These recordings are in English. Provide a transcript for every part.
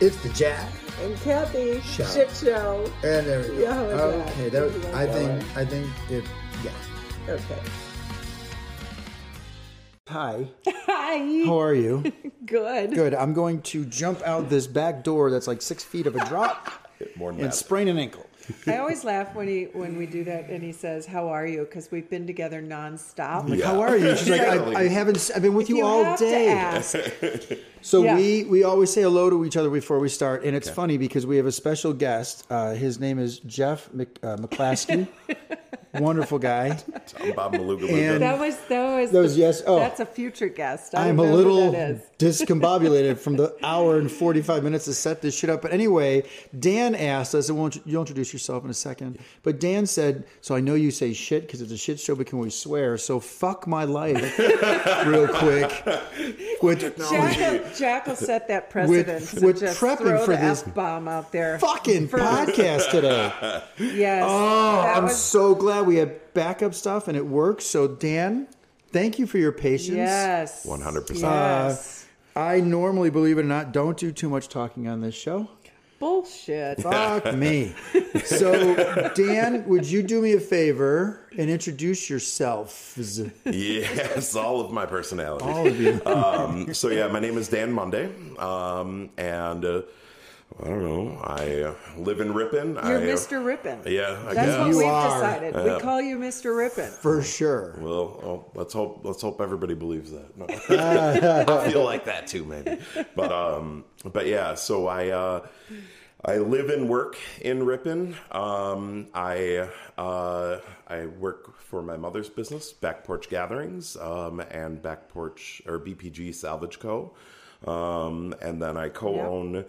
It's the Jack. And Kathy, Show. shit show. And there we go. Yeah, how okay, that, Did I think? I think it. Yeah. Okay. Hi. Hi. How are you? Good. Good. I'm going to jump out this back door that's like six feet of a drop More than and that. sprain an ankle. I always laugh when he when we do that and he says, "How are you?" Because we've been together nonstop. Like, Yeah. how are you? She's like, I, I haven't. I've been with you, all have day. To ask. So Yeah. we we always say hello to each other before we start, and it's funny because we have a special guest. Uh, his name is Jeff Mc, uh, McClaskey. Wonderful guy. I'm Bob Maluga. And- That was that was That was yes. Oh, That's a future guest. I I'm a little who that is. discombobulated from the hour and 45 minutes to set this shit up. But anyway, Dan asked us, and won't you, you'll introduce yourself in a second. But Dan said, So I know you say shit because it's a shit show, but can we swear? So fuck my life real quick. With Jack will, Jack will set that precedent. with and just prepping throw for the this F-bomb out there. fucking For- podcast today. Yes. Oh, I'm was, so glad we have backup stuff and it works. So, Dan, thank you for your patience. Yes. 100%. Yes. Uh, I normally, believe it or not, don't do too much talking on this show. Bullshit. Fuck me. So, Dan, would you do me a favor and introduce yourself? Yes, all of my personalities. All of you. um, so yeah, my name is Dan Monday, um, and uh, I don't know. I uh, live in Ripon. You're I, uh, Mr. Ripon. Yeah, I That's guess. what You we've are. decided. We call you Mr. Ripon For sure. Well, oh, let's hope let's hope everybody believes that. No. I feel like that too, maybe. But um, but yeah. So I uh, I live and work in Ripon. Um, I uh, I work for my mother's business, Back Porch Gatherings, um, and Back Porch or BPG Salvage Co. Um, and then I co-own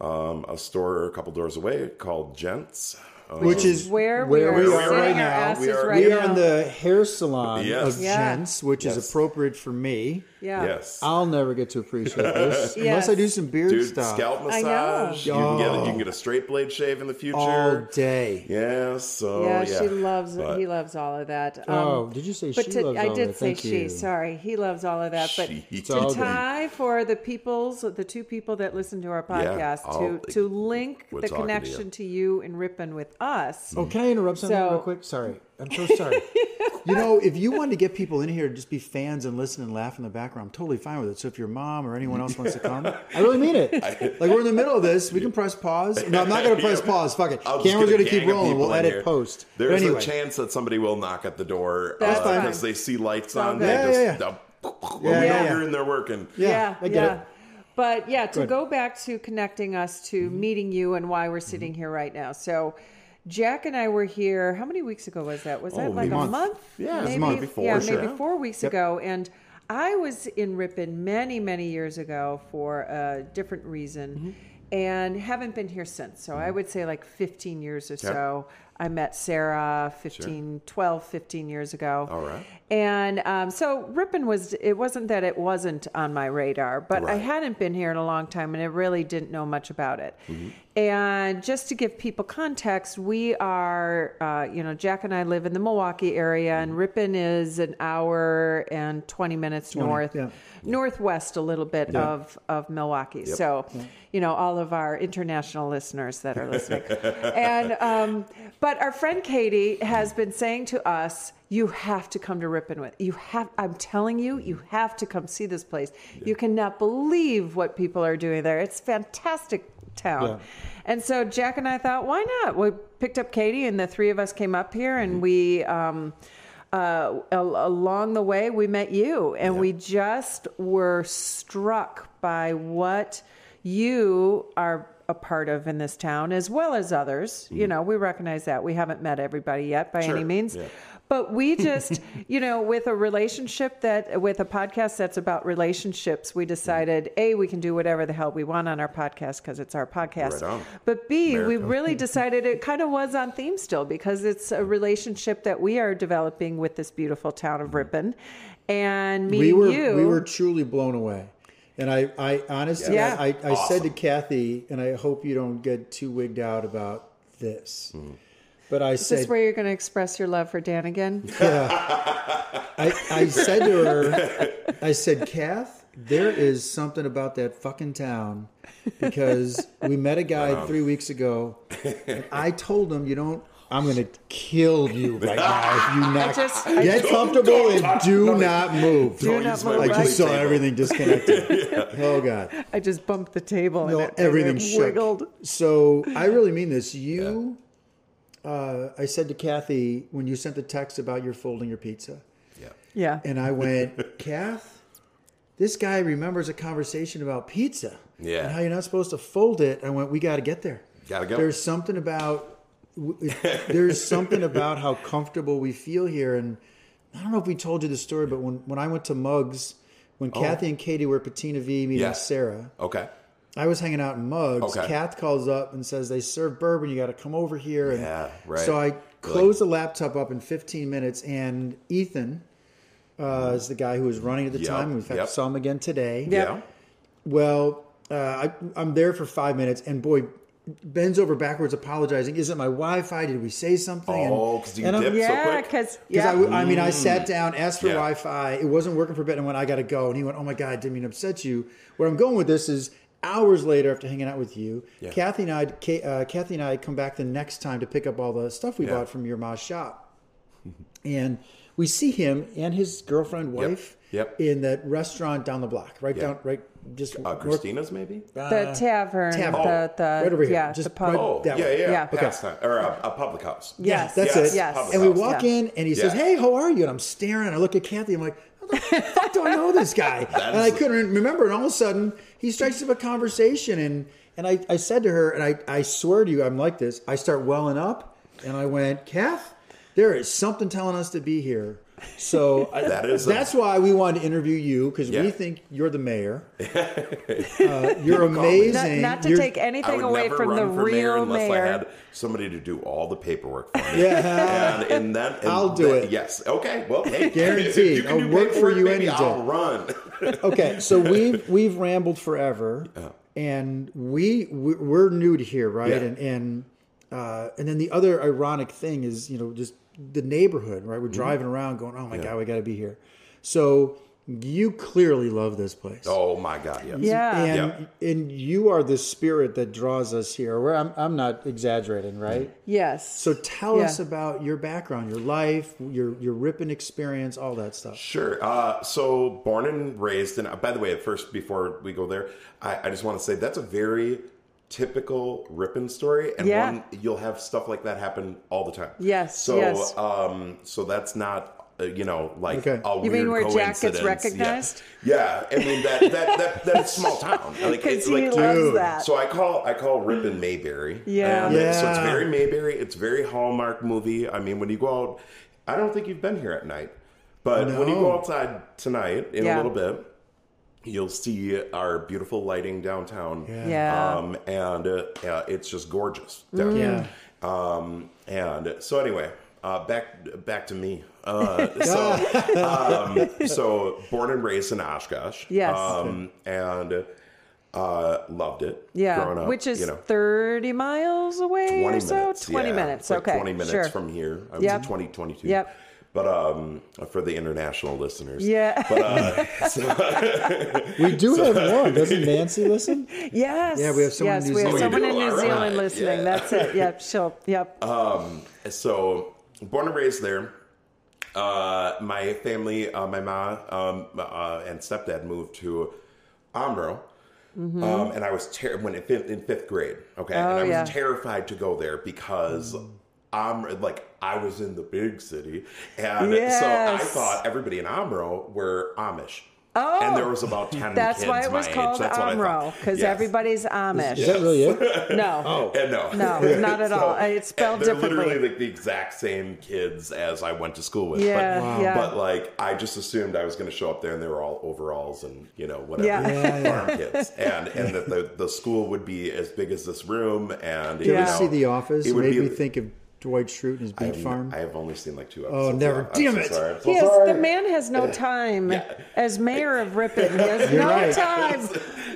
um, a store a couple doors away called Gents. Um, Which is Where, where we we are are sitting right our now. asses We are- right we are now. in the hair salon Yes. of Yeah. gents, which is appropriate for me. Yeah. yes. I'll never get to appreciate this unless I do some beard Dude, stuff scalp I know. massage. You can get you can get a straight blade shave in the future. all day. Yeah, so yeah, yeah, she loves But he loves all of that. Oh, Um, did you say but she to, loves I all did that? say Thank she. you. Sorry, he loves all of that. But She. It's all to good. tie for the people's, the two people that listen to our podcast, I'll- to to link we're the talking to you. connection to you and Ripon with us. Oh, can I interrupt something So- real quick? Sorry. I'm so sorry. you know, if you wanted to get people in here to just be fans and listen and laugh in the background, I'm totally fine with it. So if your mom or anyone else wants to come, I really mean it. Like we're in the middle of this, we can press pause. No, I'm not going to press pause. Fuck it. I'll Camera's going to keep rolling. We'll edit here. post. But There's anyway, a chance that somebody will knock at the door That's uh, fine. because they see lights all on. good. They Yeah, just yeah, they'll- Yeah, we yeah, know yeah. you're in there working. Yeah, I get it. But yeah, to Good. go back to connecting us to Mm-hmm. meeting you and why we're sitting here right now. So Jack and I were here. How many weeks ago was that? Was that Oh, like a month. month? Yeah, was a maybe, month before, Yeah, sure. maybe four weeks ago. And I was in Ripon many, many years ago for a different reason. Mm-hmm. And haven't been here since. So I would say like 15 years or so. I met Sarah 15, 12, 15 years ago. All right. And um, so Ripon was, it wasn't that it wasn't on my radar, but I hadn't been here in a long time and I really didn't know much about it. Mm-hmm. And just to give people context, we are, uh, you know, Jack and I live in the Milwaukee area and Mm-hmm. Ripon is an hour and 20 minutes north, yeah. Northwest a little bit of, of Milwaukee. So, you know, all of our international listeners that are listening. and, um, but our friend Katie has been saying to us, you have to come to Ripon with you have I'm telling you you have to come see this place. You cannot believe what people are doing there. It's fantastic town. Yeah. And so Jack and I thought, why not? We picked up Katie and the three of us came up here and we um uh, along the way, we met you, and we just were struck by what you are a part of in this town, as well as others. You know, we recognize that. We haven't met everybody yet by Sure, any means, yeah. But we just, you know, with a relationship that, with a podcast that's about relationships, we decided a we can do whatever the hell we want on our podcast because it's our podcast. Right on. But B, we really decided it kind of was on theme still because it's a relationship that we are developing with this beautiful town of Ripon. And we meeting were you, we were truly blown away. And I, I honestly, Yeah. I, I said to Kathy, and I hope you don't get too wigged out about this, Mm-hmm. But I is this where you're going to express your love for Dan again? I, I said to her, I said, Kath, there is something about that fucking town because we met a guy three weeks ago. And I told him, you don't. I'm going to kill you right now if you not just- I get just- comfortable Don't and touch- do no, not move. Do not move. I just saw table. everything disconnected. Oh god. I just bumped the table and No, it, and everything it shook. wiggled. So I really mean this. You, uh, I said to Kathy when you sent the text about your folding your pizza, Yeah. Yeah. and I went, Kath, this guy remembers a conversation about pizza. Yeah. And how you're not supposed to fold it. I went, we got to get there. Gotta go. There's something about there's something about how comfortable we feel here, and I don't know if we told you the story, but when when I went to Mugs, when Kathy and Katie were at Patina V meeting Yes. Sarah, Okay. I was hanging out in Mugs. Okay. Kath calls up and says they serve bourbon. You got to come over here. And Yeah, right. So I closed the laptop up in 15 minutes, and Ethan uh, is the guy who was running at the Yep, time. In fact, yep. saw him again today. Yep. Yeah. Well, uh, I, I'm there for five minutes, and boy, bends over backwards apologizing. Is it my Wi-Fi? Did we say something? Oh, because you and I'm- dipped so Yeah, quick. because because yeah. I, I mean, I sat down, asked for Yeah. Wi-Fi. It wasn't working for a bit, and went, "I got to go." And he went, "Oh my god, I didn't mean to upset you." Where I'm going with this is hours later, after hanging out with you, Yeah. Kathy and I, uh, Kathy and I come back the next time to pick up all the stuff we Yeah. bought from your mom's shop, and we see him and his girlfriend, wife, Yep. in that restaurant down the block, right Yeah. down, right, just Uh, north- Christina's maybe. the tavern, tavern. the the Right over here. yeah, Just the pub. right- Oh, yeah, yeah, Yeah. yeah. Pastime or a, a public house. Yes, That's Yes, it. yes. public And we walk Yeah. in, and he says, "Hey, how are you?" And I'm staring. I look at Kathy. I'm like, "How the fuck do I know this guy?" and I couldn't remember. And all of a sudden, he strikes up a conversation, and and I, I said to her, and I, I swear to you, I'm like this. I start welling up, and I went, "Kath, there is something telling us to be here." So I- That is a- that's why we wanted to interview you because we think you're the mayor. Uh, you're call me. Not, amazing. not to You're- take I anything would away never from run the for mayor real unless mayor. I had somebody to do all the paperwork for me. Yeah. and, and then and I'll do then- it. Yes. Okay. Well, hey, Guaranteed. if you I'll work for you maybe any I'll day. run. okay, so we've we've rambled forever, and we we- we're new to here, right? Yeah. And and uh, and then the other ironic thing is, you know, just the neighborhood, right? Mm-hmm. We're driving around, going, "Oh my god, we got to be here." So you clearly love this place. Oh my God. Yes. Yeah. And and you are the spirit that draws us here. Where I'm I'm not exaggerating, right? yes. So tell Yeah. us about your background, your life, your your Ripon experience, all that stuff. Sure. Uh, so born and raised, and uh, by the way, at first, before we go there, I, I just want to say that's a very typical Ripon story, and Yeah. one you'll have stuff like that happen all the time. Yes, So, yes. um, so that's not. Uh, you know, like Okay. a You weird mean where Jack gets recognized? Yeah. yeah, I mean that that that that's small town. Like, Because it's he like loves dude. that. so I call I call Ripon Mayberry. Yeah. And it- So it's very Mayberry. It's very Hallmark movie. I mean, when you go out, I don't think you've been here at night, but when you go outside tonight in Yeah. a little bit, you'll see our beautiful lighting downtown. Yeah. Um, and uh, uh, it's just gorgeous. Down Yeah. um, and so anyway, uh, back back to me. Uh, so, um, so born and raised in Oshkosh. Yes. Um, and uh, loved it. yeah, growing up, which is you know, 30 miles away 20 or so? minutes. 20 yeah. minutes. Like okay. 20 minutes sure. from here. I was Yep. at 20, 22. Yep. But um, for the international listeners. Yeah. But uh, so, We do have one. Doesn't Nancy listen? Yes. Yeah, we have someone in yes, New we have Zealand. someone Oh, in New? Zealand Alright, listening. yeah. That's it. Yep. She'll. Yep. so born and raised there. Uh, my family, uh, my mom um, uh, and stepdad moved to Omro. Um, and I was ter- when in fifth, in fifth grade, okay, and I was yeah. terrified to go there because I'm like I was in the big city, and so I thought everybody in Omro were Amish. Oh, and there was about ten. That's kids why it was my called age. That's Omro because Yes. everybody's Amish. Is that really it? No. And no, No, not at So- all. It's spelled and they're differently. literally like the exact same kids as I went to school with. Yeah, but, Wow. yeah. but like I just assumed I was going to show up there and they were all overalls and you know whatever Yeah. Yeah, yeah. farm kids, and and that the the school would be as big as this room. And Did you Yeah. ever see The Office? It It made be- me think of Dwight Schrute and his I beet have, farm. I have only seen like two episodes. Oh, never. I'm Damn so it. Sorry. I'm so He has, sorry. the man has no time Yeah. as mayor of Ripon. He has You're no right. time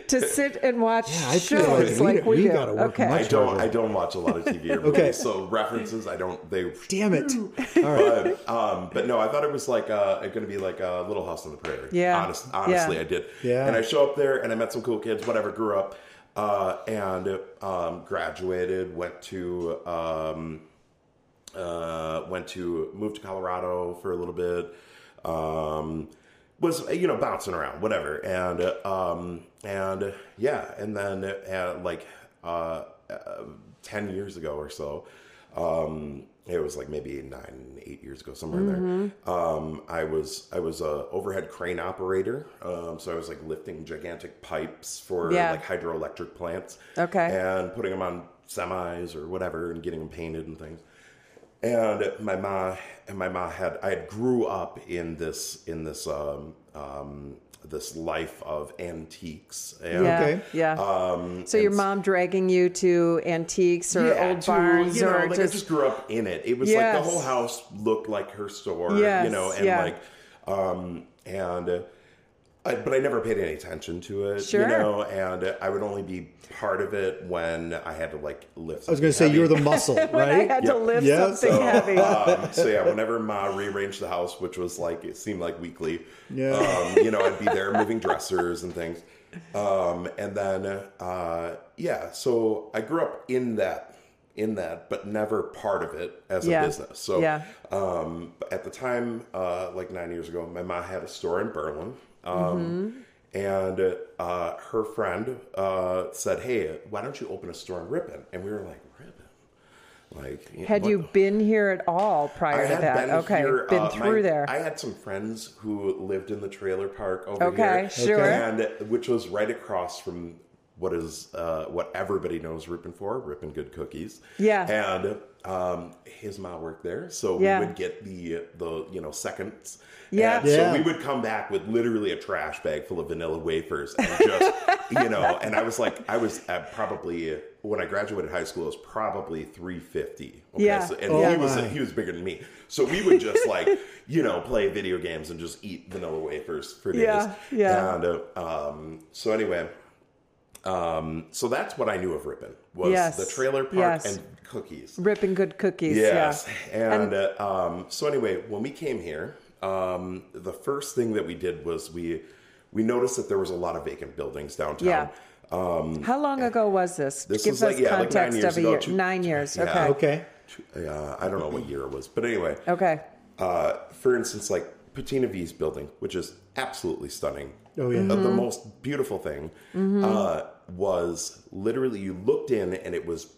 to sit and watch Yeah, I feel like shows we- like we, we do. gotta work okay. I don't. harder. I don't watch a lot of TV or movies, Okay. so references I don't. They. Damn it! All right. But, um, but no, I thought it was like uh, going to be like a Little House on the Prairie. Yeah. Honest, honestly, Yeah. I did. Yeah. And I show up there, and I met some cool kids. Whatever, grew up, uh, and um, graduated. Went to um, uh, went to moved to Colorado for a little bit. Um, was you know bouncing around, whatever, and um, and yeah, and then uh, like uh, uh, ten years ago or so, um, it was like maybe nine, eight years ago, somewhere in there. Um, I was I was a overhead crane operator, um, so I was like lifting gigantic pipes for Yeah. like hydroelectric plants, Okay. and putting them on semis or whatever, and getting them painted and things and my ma and my ma had I had grew up in this in this um, um, this life of antiques and Yeah, Okay. yeah. um, so your mom dragging you to antiques or yeah, old to, barns you know, or like I just grew up in it. It was like the whole house looked like her store, Yes, you know, and yeah. like um and uh, I, but I never paid any attention to it, Sure. you know, and uh, I would only be part of it when I had to like lift. I was going to say you're the muscle, when right? I had to lift Yeah, something so, heavy. um, so yeah, whenever Ma rearranged the house, which was like it seemed like weekly, Yeah. um, you know, I'd be there moving dressers and things, um, and then uh, yeah, so I grew up in that in that, but never part of it as Yeah. a business. So Yeah. um, at the time, uh, like nine years ago, my mom had a store in Berlin. Um, And uh, her friend uh, said, "Hey, why don't you open a store in Ripon?" And we were like, "Ripon." Like, Had you been here at all prior to that? been okay, here, been uh, through my- there. I had some friends who lived in the trailer park over Okay, here. sure. And which was right across from what is uh, what everybody knows Ripon for, Ripon Good Cookies. Yeah. And um, his mom worked there, so Yeah. we would get the the you know seconds. Yeah. And so we would come back with literally a trash bag full of vanilla wafers and just you know. And I was like, I was at probably when I graduated high school, it was probably three fifty. Okay? Yeah. So, and Oh he was he was bigger than me. So we would just like, you know, play video games and just eat vanilla wafers for days. Yeah, yeah. And uh, um, so anyway, um, so that's what I knew of Ripon was Yes, the trailer park yes. and cookies. Ripon good cookies. Yes. Yeah. And, uh, um, so anyway, when we came here, um, the first thing that we did was we we noticed that there was a lot of vacant buildings downtown. Yeah. How long ago was this? This Give was like- us yeah, like nine context years of a ago, year. two- Nine years. Yeah. Okay. Okay. Uh, I don't know what year it was, but anyway. Okay. Uh, for instance, like Patina V's building, which is absolutely stunning. Oh, yeah. Uh, the Mm-hmm. most beautiful thing uh, was literally you looked in and it was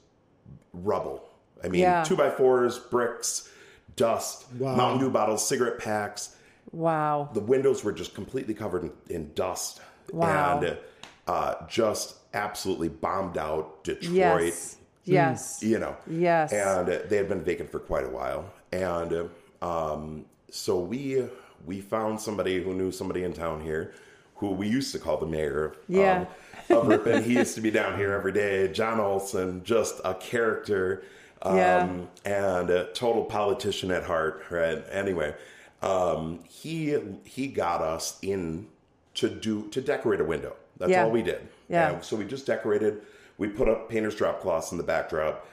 rubble. I mean, Yeah. two by fours, bricks, dust, Wow. Mountain Dew bottles, cigarette packs. Wow. The windows were just completely covered in, in dust. Wow. And uh, just absolutely bombed out Detroit Yes. Yes. you know. Yes. And uh, they had been vacant for quite a while, and uh, um, so we we found somebody who knew somebody in town here, who we used to call the mayor. of- Yeah. of Ripon. He used to be down here every day. John Olson, just a character. Um, Yeah. and a total politician at heart, right? Anyway, um, he he got us in to do to decorate a window. That's Yeah. all we did. Yeah. And so we just decorated. We put up painter's drop cloths in the backdrop,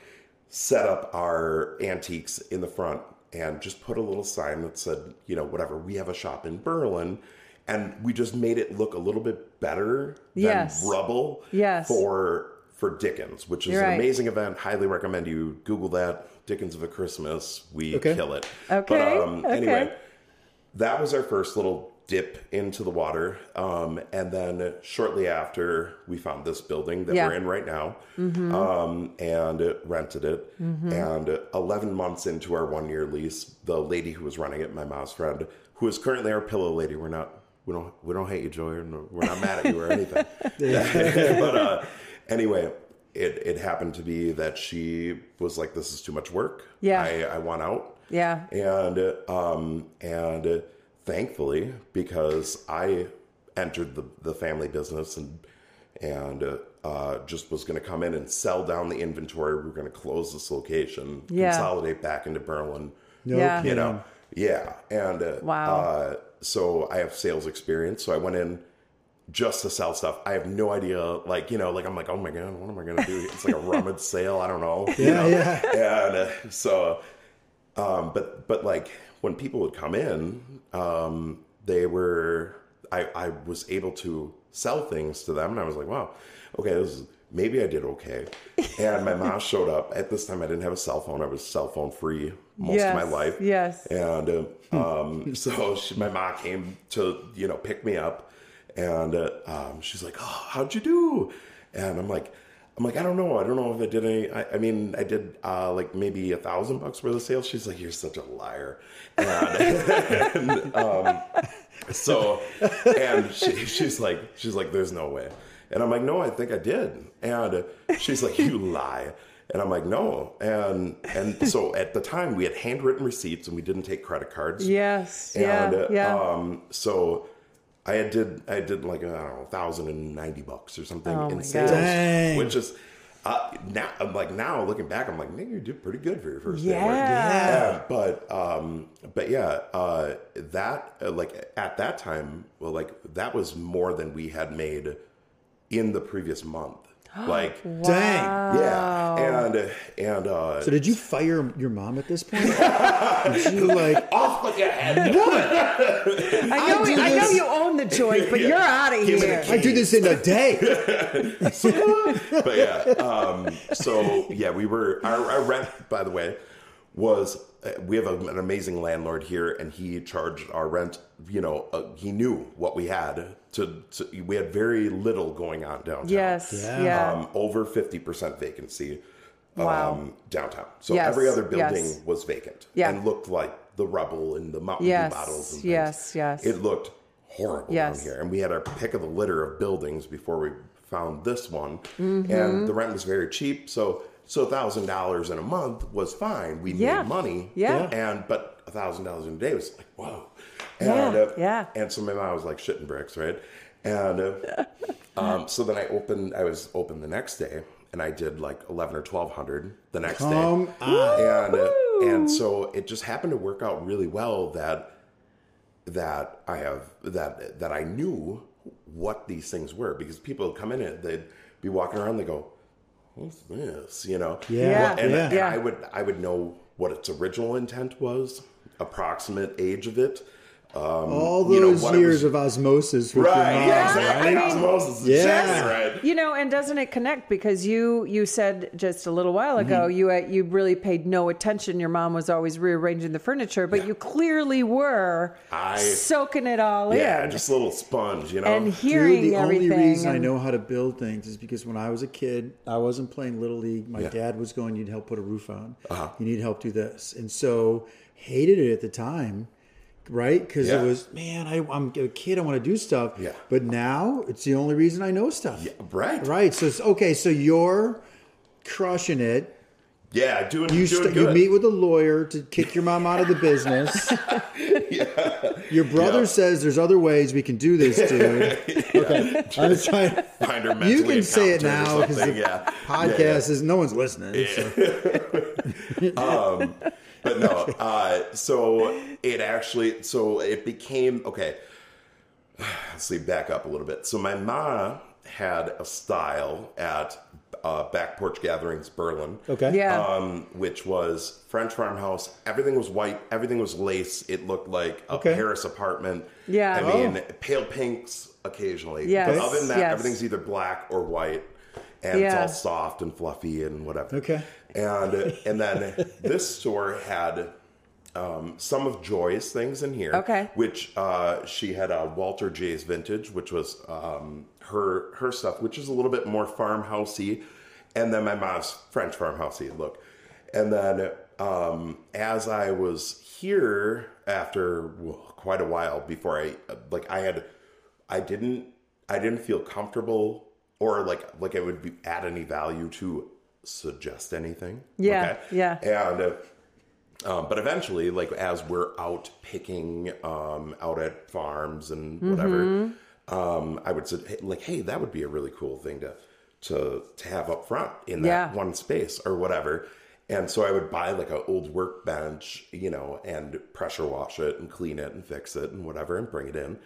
set up our antiques in the front, and just put a little sign that said, you know, whatever. We have a shop in Berlin, and we just made it look a little bit better than Yes. rubble. Yes. For for Dickens, which is You're an right. amazing event. Highly recommend you Google that. Dickens of a Christmas. We Okay. kill it. Okay, But um, okay. anyway, that was our first little dip into the water. Um, and then shortly after, we found this building that Yeah. we're in right now Mm-hmm. um, and uh, rented it. And uh, 11 months into our one year lease, the lady who was running it, my mom's friend, who is currently our pillow lady, we're not. We don't. We don't hate you, Joy. We're not mad at you or anything. but uh, anyway, it it happened to be that she was like, "This is too much work. Yeah. I, I want out." Yeah. and um, and thankfully, because I entered the, the family business and and uh, uh, just was going to come in and sell down the inventory, we were going to close this location, Yeah. consolidate back into Berlin. No Yeah. You know, yeah, and uh, Wow. So I have sales experience, so I went in just to sell stuff. I have no idea. Like, you know, like I'm like, oh my God, what am I going to do? It's like a rummage sale. I don't know. Yeah, know? yeah. And uh, so, um, but, but like when people would come in, um, they were, I, I was able to sell things to them and I was like, wow, okay, this is, maybe I did okay. And my mom showed up at this time. I didn't have a cell phone. I was cell phone free most of my life. yes. And uh, um, so she, my mom came to you know pick me up, and uh, um, she's like, "Oh, how'd you do?" And I'm like, "I'm like, I don't know. I don't know if I did any. I, I mean, I did uh, like maybe a thousand bucks worth of sales." She's like, "You're such a liar." And, and, um, so, and she, she's like, she's like, "There's no way." And I'm like, "No, I think I did." And she's like, "You lie." And I'm like, no. And and so at the time we had handwritten receipts and we didn't take credit cards. Yes. And yeah. yeah. um so I had did I did like I don't know, thousand and ninety bucks or something Oh in sales. Dang. Which is uh, now I'm like now looking back, I'm like, nigga, you did pretty good for your first day. Yeah. Yeah, but um, but yeah, uh, that uh, like at that time, well, like that was more than we had made in the previous month. Like, Dang. yeah, and and uh, So did you fire your mom at this point? did you like? off with your head. I know. do I, know you own the joint, but you're out of Give here. I do this in a day. but yeah, um, so yeah, we were our, our rent, by the way, was we have a, an amazing landlord here, and he charged our rent. You know, uh, he knew what we had to, to. We had very little going on downtown. Yes. Yeah. Yeah. um, over fifty percent vacancy. Wow. Um, downtown, so Yes, every other building yes. was vacant Yeah. and looked like the rubble and the Mountain Yes, bottles. And things. yes, yes. It looked horrible Yes. down here, and we had our pick of the litter of buildings before we found this one, Mm-hmm. and the rent was very cheap. So, so thousand dollars in a month was fine. We Yeah. made money, Yeah. and but a thousand dollars in a day was like whoa, Yeah, and, uh, yeah. And so my mom was like shitting bricks, right? And uh, um, so then I opened. I was open the next day, and I did like eleven or twelve hundred the next Come day. on. And uh, and so it just happened to work out really well that that I have that that I knew what these things were because people would come in and they'd be walking around. They go, "What's this?" You know? Yeah, and, yeah. and. I would I would know what its original intent was, approximate age of it. Um, All you know, those what years was- of osmosis with Right, your mom, yeah, Yeah, exactly. I mean- Osmosis, Yeah. exactly right. You know, and doesn't it connect? Because you you said just a little while ago Mm-hmm. you uh, you really paid no attention. Your mom was always rearranging the furniture, but you clearly were I- soaking it all Yeah, in Yeah, just a little sponge, you know. and Dude, hearing the everything. only reason I know how to build things is because when I was a kid, I wasn't playing little league. My Yeah. dad was going, "You need help put a roof on. Uh-huh. You need help do this," and so hated it at the time, right? Because Yeah. it was, man, I, I'm a kid. I want to do stuff. Yeah. But now it's the only reason I know stuff. Yeah, right. Right. So it's okay. So you're crushing it. Yeah, doing You doing st- you meet with a lawyer to kick your mom out of the business. yeah. Your brother Yeah. says there's other ways we can do this, dude. Okay, I was trying. Find her You can say it now because the yeah. podcast is no one's listening. so- um, but no uh, so it actually so it became okay let's see back up a little bit so my ma had a style at uh, back porch gatherings berlin Okay. Yeah. um, which was french farmhouse everything was white everything was lace it looked like a Okay. paris apartment Yeah. i mean Oh. pale pinks occasionally Yes, but other than that yes. everything's either black or white and Yeah. it's all soft and fluffy and whatever Okay. And and then this store had um, some of Joy's things in here. Okay. Which uh, she had a Walter J's vintage, which was um, her her stuff, which is a little bit more farmhousey, and then my mom's French farmhousey look. And then um, as I was here after well, quite a while before I like I had I didn't I didn't feel comfortable or like like it would be add any value to suggest anything. Yeah, yeah. And uh, um, but eventually, like as we're out picking um, out at farms and whatever, Mm-hmm. um, I would say like, "Hey, that would be a really cool thing to to to have up front in that Yeah. one space or whatever." And so I would buy like an old workbench, you know, and pressure wash it and clean it and fix it and whatever and bring it in.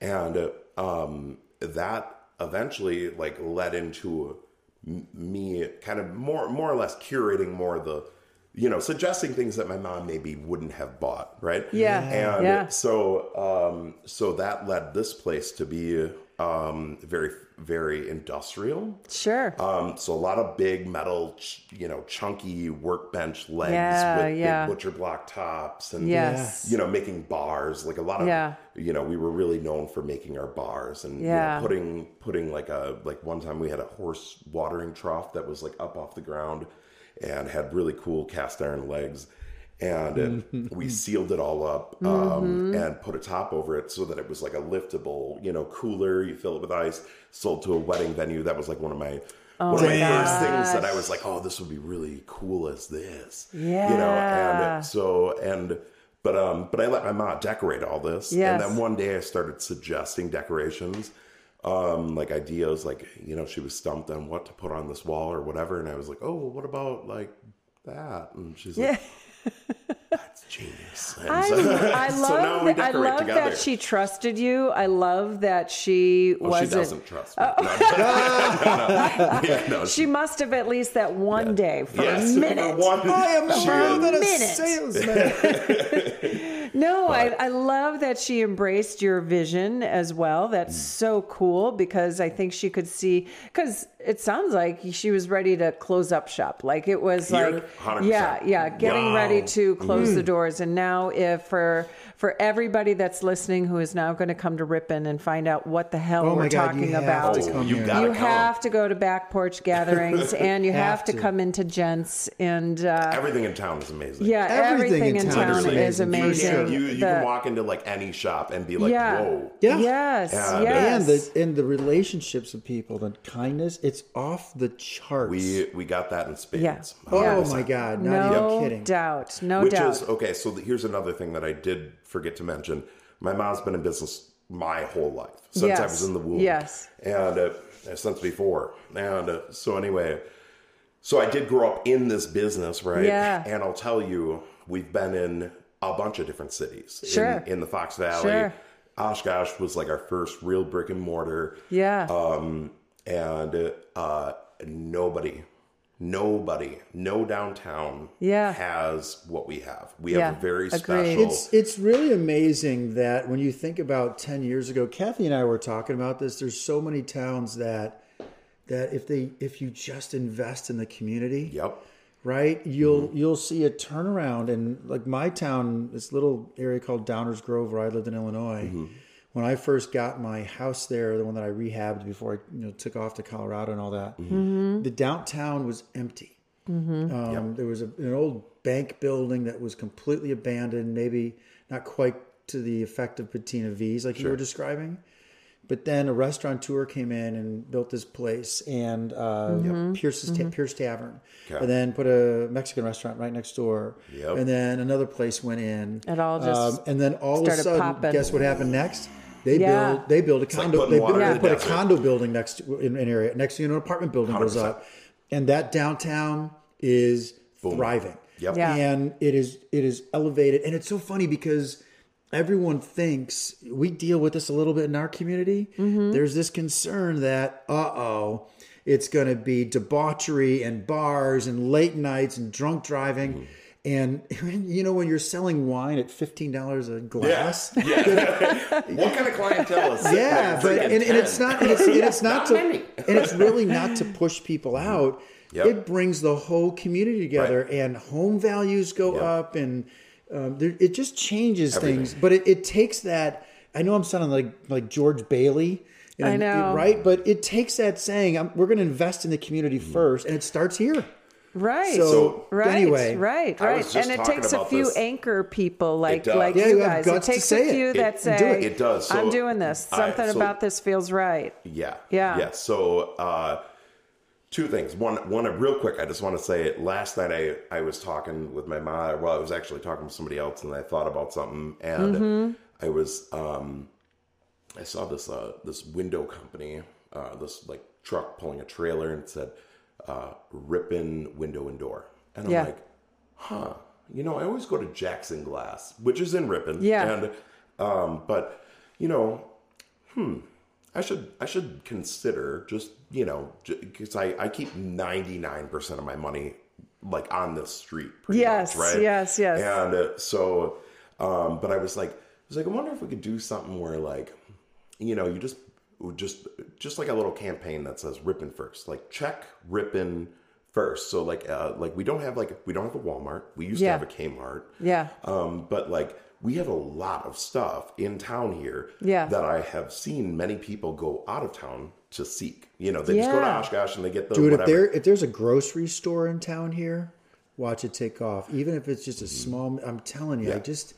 And um, that eventually like led into me kind of more more or less curating more the you know suggesting things that my mom maybe wouldn't have bought right Yeah, and yeah. so um so that led this place to be um very very industrial Sure. um, so a lot of big metal, ch- you know, chunky workbench legs Yeah, with yeah. big butcher block tops, and Yes. you know, making bars. Like a lot of, Yeah. you know, we were really known for making our bars and you know, putting putting like a like one time we had a horse watering trough that was like up off the ground and had really cool cast iron legs. And it- we sealed it all up um, Mm-hmm. and put a top over it so that it was like a liftable, you know, cooler. You fill it with ice. Sold to a wedding venue. That was like one of my one of my first things that I was like, oh, this would be really cool as this. yeah. You know, and so and but um but I let my mom decorate all this. Yes. And then one day I started suggesting decorations. Um, like ideas, like you know, she was stumped on what to put on this wall or whatever, and I was like, "Oh, what about like that?" And she's like, "That's genius." And I, so- I so love, now we that, I decorate love together. that she trusted you. I love that she oh, Well, wasn't. doesn't trust me. Oh. No, no, no. Yeah, no, She must have at least that one day for yes, a minute. one- I am she more than a minute. salesman. No, I, I love that she embraced your vision as well. That's Mm. so cool because I think she could see, because it sounds like she was ready to close up shop. Like it was Here? like, 100%. yeah, yeah, getting Wow. ready to close Mm. the doors. And now, if for for everybody that's listening who is now going to come to Ripon and find out what the hell Oh we're God, talking you about, Oh, you you come. have to go to back porch gatherings and you have, Have to to. come into gents and uh, Everything in town is amazing. yeah, Everything everything, in in town town is You- amazing. You, you, The- can walk into like any shop and be like, yeah. whoa. Yeah. Yes. And- yes. and the and the relationships of people, the kindness, it's off the charts. We we got that in spades. Yeah. oh 100%. my god, not no even kidding. doubt. No doubt. Which is okay. So the, here's another thing that I did forget to mention. My mom's been in business my whole life since I was in the womb. Yes. and uh, since before. And uh, so anyway, so I did grow up in this business, right? Yeah. And I'll tell you, we've been in a bunch of different cities. in- Sure. In, the Fox Valley. Sure. Oshkosh was like our first real brick and mortar. yeah. Um, and uh, nobody, nobody, no downtown Yeah. has what we have. We Yeah, have a very agreed. special. It's it's really amazing that when you think about ten years ago, Kathy and I were talking about this. There's so many towns that that if they if you just invest in the community, yep. right, you'll mm-hmm. you'll see a turnaround. And like my town, this little area called Downers Grove, where I lived in Illinois. Mm-hmm. When I first got my house there, the one that I rehabbed before I you know took off to Colorado and all that, the downtown was empty. Um, There was a, an old bank building that was completely abandoned, maybe not quite to the effect of Patina V's like you were describing. But then a restaurateur came in and built this place and uh, Pierce's Ta- Pierce Tavern, Okay. and then put a Mexican restaurant right next door. Yep. And then another place went in. It all just um, and then all of a sudden, popping. guess what happened next? They Yeah. build they build a like condo. putting they build, they the put a condo building next to, in an area next to you know, an apartment building goes 100%. up, and that downtown is thriving. Yep. Yeah. And it is it is elevated, and it's so funny because everyone thinks we deal with this a little bit in our community. Mm-hmm. There's this concern that uh oh, it's going to be debauchery and bars and late nights and drunk driving. Mm-hmm. And you know when you're selling wine at fifteen dollars a glass, yeah. what kind of clientele is that? yeah, but and, and it's not and it's, and it's not, Not to and it's really not to push people out. Yep. It brings the whole community together, and home values go Yep. up, and um, there, it just changes Everything. things. But it, it takes that. I know I'm sounding like like George Bailey. you I know. right? But it takes that saying, um, we're going to invest in the community Mm. first, and it starts here. Right. So, right. anyway, right. Right. And it takes a few this. anchor people like like Yeah, you you guys. it takes a few It- that do say, it. It does. So I'm doing this. I- Something so- about this feels right. Yeah. Yeah. Yeah. So uh two things. One one real quick, I just want to say last night I I was talking with my mom well, I was actually talking with somebody else and I thought about something and Mm-hmm. I was um I saw this uh this window company, uh this like truck pulling a trailer and it said uh Ripon window and door. And I'm Yeah. like, huh. You know, I always go to Jackson Glass, which is in Ripon. Yeah. And um, but you know, hmm, I should I should consider just you know because I I keep ninety nine percent of my money like on the street. pretty Yes, much, right? yes, yes. And uh, so, um, but I was like, I was like, I wonder if we could do something where like, you know, you just just just like a little campaign that says Ripon first, like check Ripon first. So like uh, like we don't have like we don't have a Walmart. We used Yeah. to have a Kmart. Yeah. Um, but like we have a lot of stuff in town here Yeah. that I have seen many people go out of town to seek. You know, they just go to Yeah. Oshkosh and they get the Dude, if there if there's a grocery store in town here, watch it take off. Even if it's just a small. I'm telling you, I just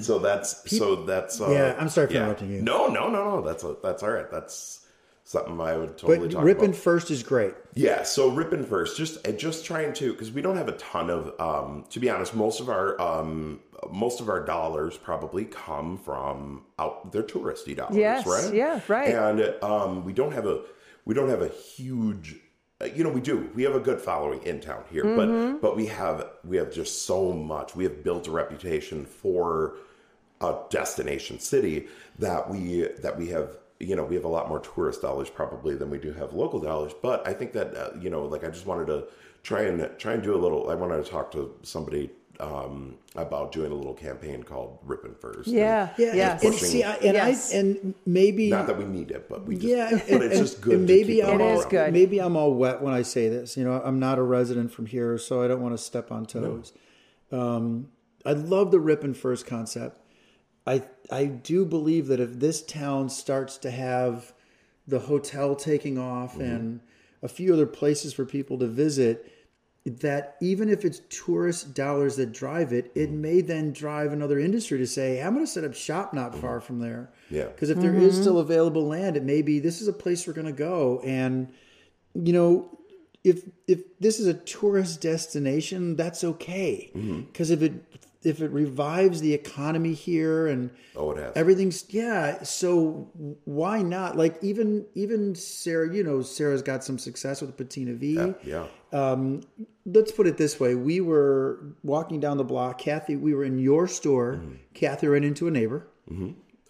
So that's so that's uh, Yeah, I'm sorry for interrupting you. No, no, no, no. That's a, that's all right. That's something I would totally but talk Ripon about. first is great. Yeah, so Ripon first, just just trying to because we don't have a ton of. Um, to be honest, most of our um, most of our dollars probably come from out. They're touristy dollars, Yes, right? yeah, right. And um, we don't have a we don't have a huge. Uh, You know, we do. We have a good following in town here, Mm-hmm. but but we have we have just so much. We have built a reputation for a destination city that we that we have you know we have a lot more tourist dollars probably than we do have local dollars but i think that uh, you know like i just wanted to try and try and do a little i wanted to talk to somebody um, about doing a little campaign called Ripon first Yeah. Yeah, Yes. and, and see, I, and Yes. I and maybe not that we need it but we just yeah, and, but it's just good and to maybe keep I'm It all, is good. Maybe I'm all wet when I say this. You know, I'm not a resident from here, so I don't want to step on toes. Um, I love the Ripon first concept. I I do believe that if this town starts to have the hotel taking off Mm-hmm. and a few other places for people to visit, that even if it's tourist dollars that drive it, it Mm-hmm. may then drive another industry to say, "I'm going to set up shop not far from there." Mm-hmm. Yeah. Because if there is still available land, it may be this is a place we're going to go, and you know, if if this is a tourist destination, that's okay. Mm-hmm. Because if it if it revives the economy here and oh it has. everything's yeah so why not? Like even even sarah you know sarah's got some success with patina v. Yeah um let's put it this way. We were walking down the block kathy we were in your store. Mm-hmm. kathy ran into a neighbor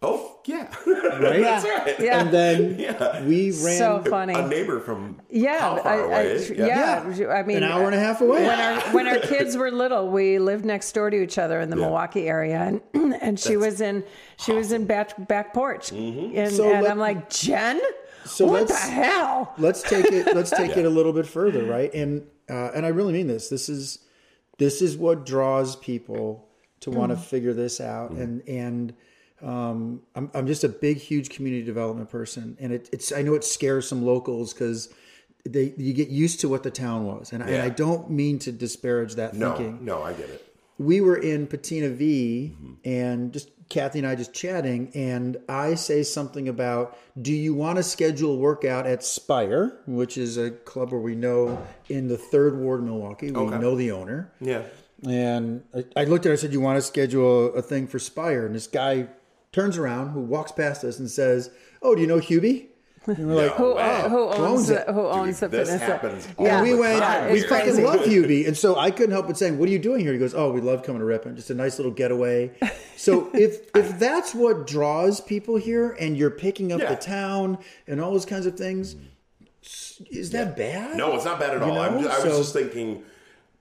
oh yeah right Yeah. right. Yeah. and then Yeah. we ran so funny. a neighbor from Yeah, how far I, away? I, yeah. I mean, an hour and a half away When our when our kids were little, we lived next door to each other in the Yeah. Milwaukee area, and and she was in she was in back back porch, mm-hmm. and, So and let- I'm like Jen, So what the let's- hell? let's take it let's take it a little bit further right and uh, and i really mean this this is this is what draws people to want to mm. figure this out mm. and and um, I'm, I'm just a big huge community development person and it, it's i know it scares some locals because they you get used to what the town was and, I, and i don't mean to disparage that no thinking no i get it we were in Patina V and just Kathy and I just chatting, and I say something about, do you want to schedule a workout at Spire, which is a club where we know in the third ward of Milwaukee, we Okay. know the owner. yeah And I, I looked at her, I said, you want to schedule a thing for Spire? And this guy turns around, who walks past us and says, oh, do you know Hubie? And we're like, Who, wow. uh, who owns owns it? who owns the this fitness? happens all Yeah. And we went, time we It's fucking crazy. love Hubie. And so I couldn't help but saying, what are you doing here? He goes, oh, we love coming to Ripon. Just a nice little getaway. So if if that's what draws people here and you're picking up Yeah. the town and all those kinds of things, is that bad? No, it's not bad at You all. I'm know? just, I was So- just thinking,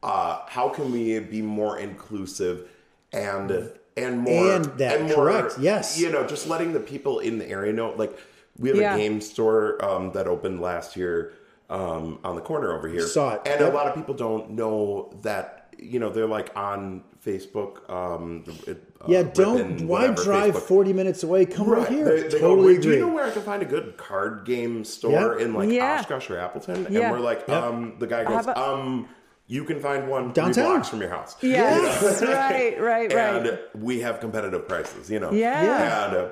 uh, how can we be more inclusive and and more And that, correct, yes. You know, just letting the people in the area know. Like we have Yeah. a game store um, that opened last year um, on the corner over here. Saw it. and Yep. a lot of people don't know that. You know, they're like on Facebook. Um, uh, Yeah, don't. Ripon, why whatever, drive Facebook. 40 minutes away? Come right, here. They, they go, totally "Wait, Do you know where I can find a good card game store Yeah. in like Yeah. Oshkosh or Appleton? And Yeah. we're like, um, the guy goes, about- um, you can find one Downtown. blocks from your house. Yes, right, right, right. And we have competitive prices, you know. Yeah. Yeah. And uh,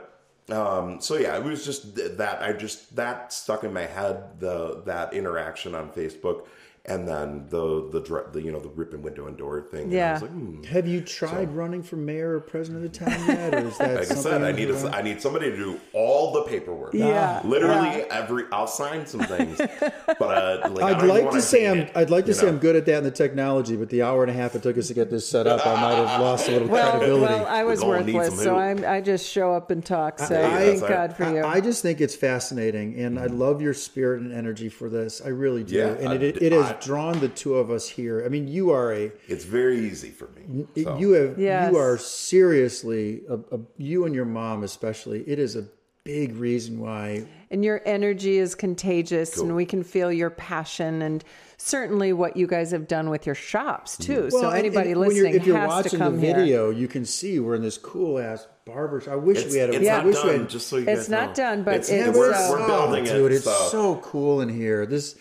um, so yeah, it was just that I just that stuck in my head the that interaction on Facebook, and then the the, dr- the you know the Ripon window and door thing. and I Yeah. was like, hmm. Have you tried running for mayor or president of the town yet, or is that Like I said, I need your a, own? I need somebody to do all the paperwork. Yeah. literally Yeah. every. I'll sign some things, but uh, like, I I'd don't even like wanna say I'm. it, I'd like to say know? I'm good at that in the technology, but the hour and a half it took us to get this set up, I might have lost a little Well, credibility. well, I was We're gonna need worthless, so. I'm, I just show up and talk. So Hey, thank that's all God right. for you. I, I just think it's fascinating, and I love your spirit and energy for this. I really do, Yeah, and I- it, it has I- drawn the two of us here. I mean, you are a It's very easy for me. so. you have Yes. you are seriously a, a, you and your mom especially. It is a big reason why and your energy is contagious, Cool. and we can feel your passion and certainly what you guys have done with your shops too. Well, so anybody and when you're- listening if you're has to watching come the here. video, you can see we're in this cool ass barber shop. I wish It's, we had a. it's I not wish we done, had, just so you It's guys not know. done, but it's, it's, we're, uh, we're building dude, it. it's so cool in here. This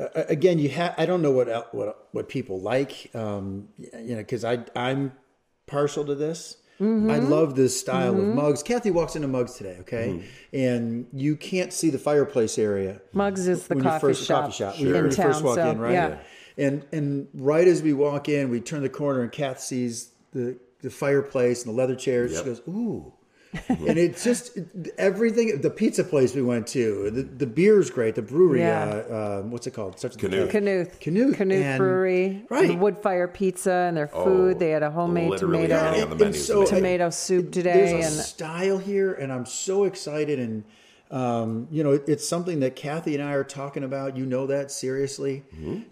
uh, again, you have. I don't know what what what people like, um, you know, because I I'm partial to this. Mm-hmm. I love this style of mugs. Cathy walks into mugs today, okay, and you can't see the fireplace area. Mugs is the coffee first shop, coffee shop in when you town. first walk so, in, right? Yeah. And and right as we walk in, we turn the corner and Cath sees the the fireplace and the leather chairs. She goes, "Ooh." and it's just everything. The pizza place we went to, the, the beer's great. The brewery, Yeah. uh, uh, what's it called? Starts with a Knuth. K. Knuth. Knuth, Knuth and- Brewery. right. And wood fire pizza and their food. Oh, they had a homemade tomato anything on the And menu is so- amazing. tomato soup today. There's a and style here, and I'm so excited. And um, you know, it's something that Cathy and I are talking about. You know that seriously,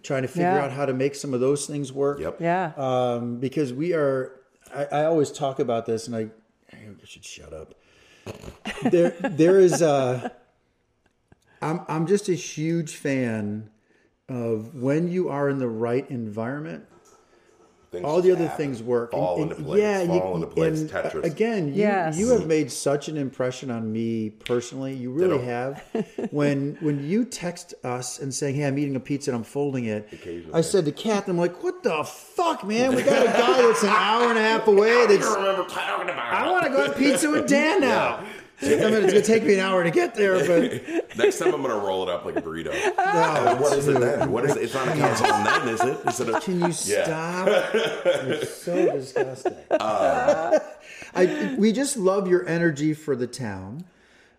trying to figure Yeah. out how to make some of those things work. Yep. yeah. um, because we are. I, I always talk about this, and I, I should shut up. There, there is. Uh, I'm I'm just a huge fan of when you are in the right environment. Things All the other happen. things work. And- Fall and- into place. Yeah, fall you, into place. and, uh, Tetris. again, you, Yes. you have made such an impression on me personally. You really Ditto. have. when when you text us and saying, "Hey, I'm eating a pizza and I'm folding it," I said to Cath, "I'm like, what the fuck, man? We got a guy that's an hour and a half away. I That's don't remember talking about. I want to go have pizza with Dan now. I mean, it's gonna take me an hour to get there, but Next time I'm gonna roll it up like a burrito. no, what is it then? What is it? It's not a calzone then, is it? Is it a, Can you Yeah. stop? You're so disgusting. I, we just love your energy for the town.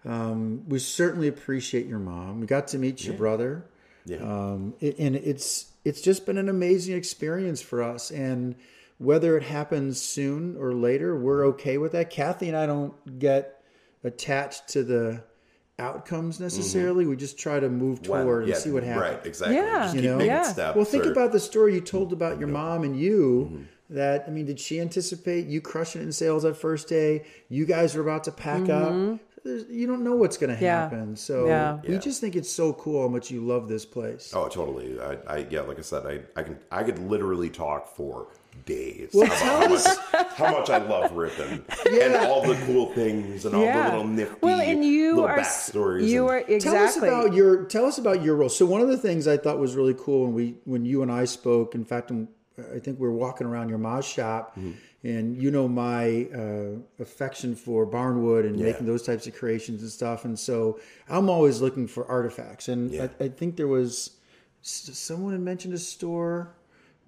Um, we certainly appreciate your mom. We got to meet your brother. Yeah. Um, it, and it's it's just been an amazing experience for us. And whether it happens soon or later, we're okay with that. Cathy and I don't get attached to the outcomes necessarily. We just try to move Well, toward yeah, and see what happens. Right, exactly. Yeah. Just You know? making Yeah. steps. Well, think or- about the story you told about your mom and you. Mm-hmm. That I mean, did she anticipate you crushing it in sales that first day? You guys are about to pack up. There's, you don't know what's going to Mm-hmm. Yeah. happen. So Yeah. we Yeah. just think it's so cool how much you love this place. Oh, totally. I, I yeah, like I said, I, I can I could literally talk for days Well, about tell how, us- much, how much I love Ripon and all the cool things and all Yeah. the little nifty Well, and you little are backstories. you and- are exactly. Tell us about your tell us about your role. So one of the things I thought was really cool when we when you and I spoke. In fact, I think we were walking around your mom's shop, Mm-hmm. and you know my uh, affection for barnwood and making those types of creations and stuff. And so I'm always looking for artifacts. And Yeah. I, I think there was someone had mentioned a store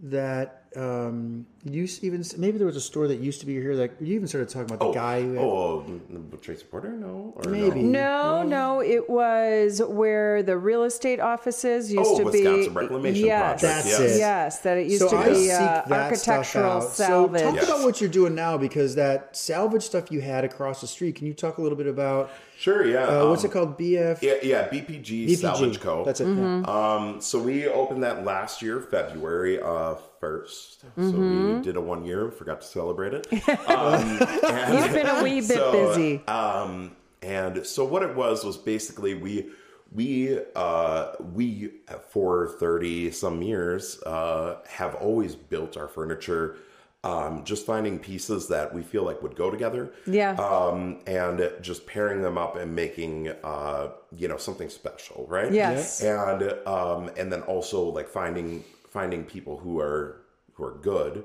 that um, used even maybe there was a store that used to be here that you even started talking about the guy. Who had, Oh, oh, Tracy Porter? No, or Maybe. No? No, no, it was where the real estate offices used Oh, to Wisconsin be. Reclamation yes, Project, That's yes. it. yes, that it used so to I be seek uh, that stuff architectural out. salvage. So talk Yes. about what you're doing now because that salvage stuff you had across the street. Can you talk a little bit about Sure, yeah. uh, what's um, it called? BF Yeah, yeah, BPG, BPG. Salvage Co. That's it. Mm-hmm. yeah. Um, so we opened that last year, February uh, 1st. So Mm-hmm. we did a one year, forgot to celebrate it. Um, and- You've been a wee bit so, busy. Um, and so what it was was basically we we uh, we for thirty some years uh, have always built our furniture. Um, just finding pieces that we feel like would go together, Yeah. um, and just pairing them up and making, uh, you know, something special, right? Yes. and um, and then also like finding finding people who are who are good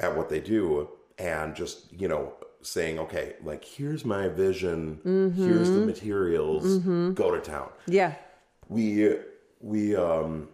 at what they do, and just you know saying, okay, like here's my vision, here's the materials, go to town yeah. we we um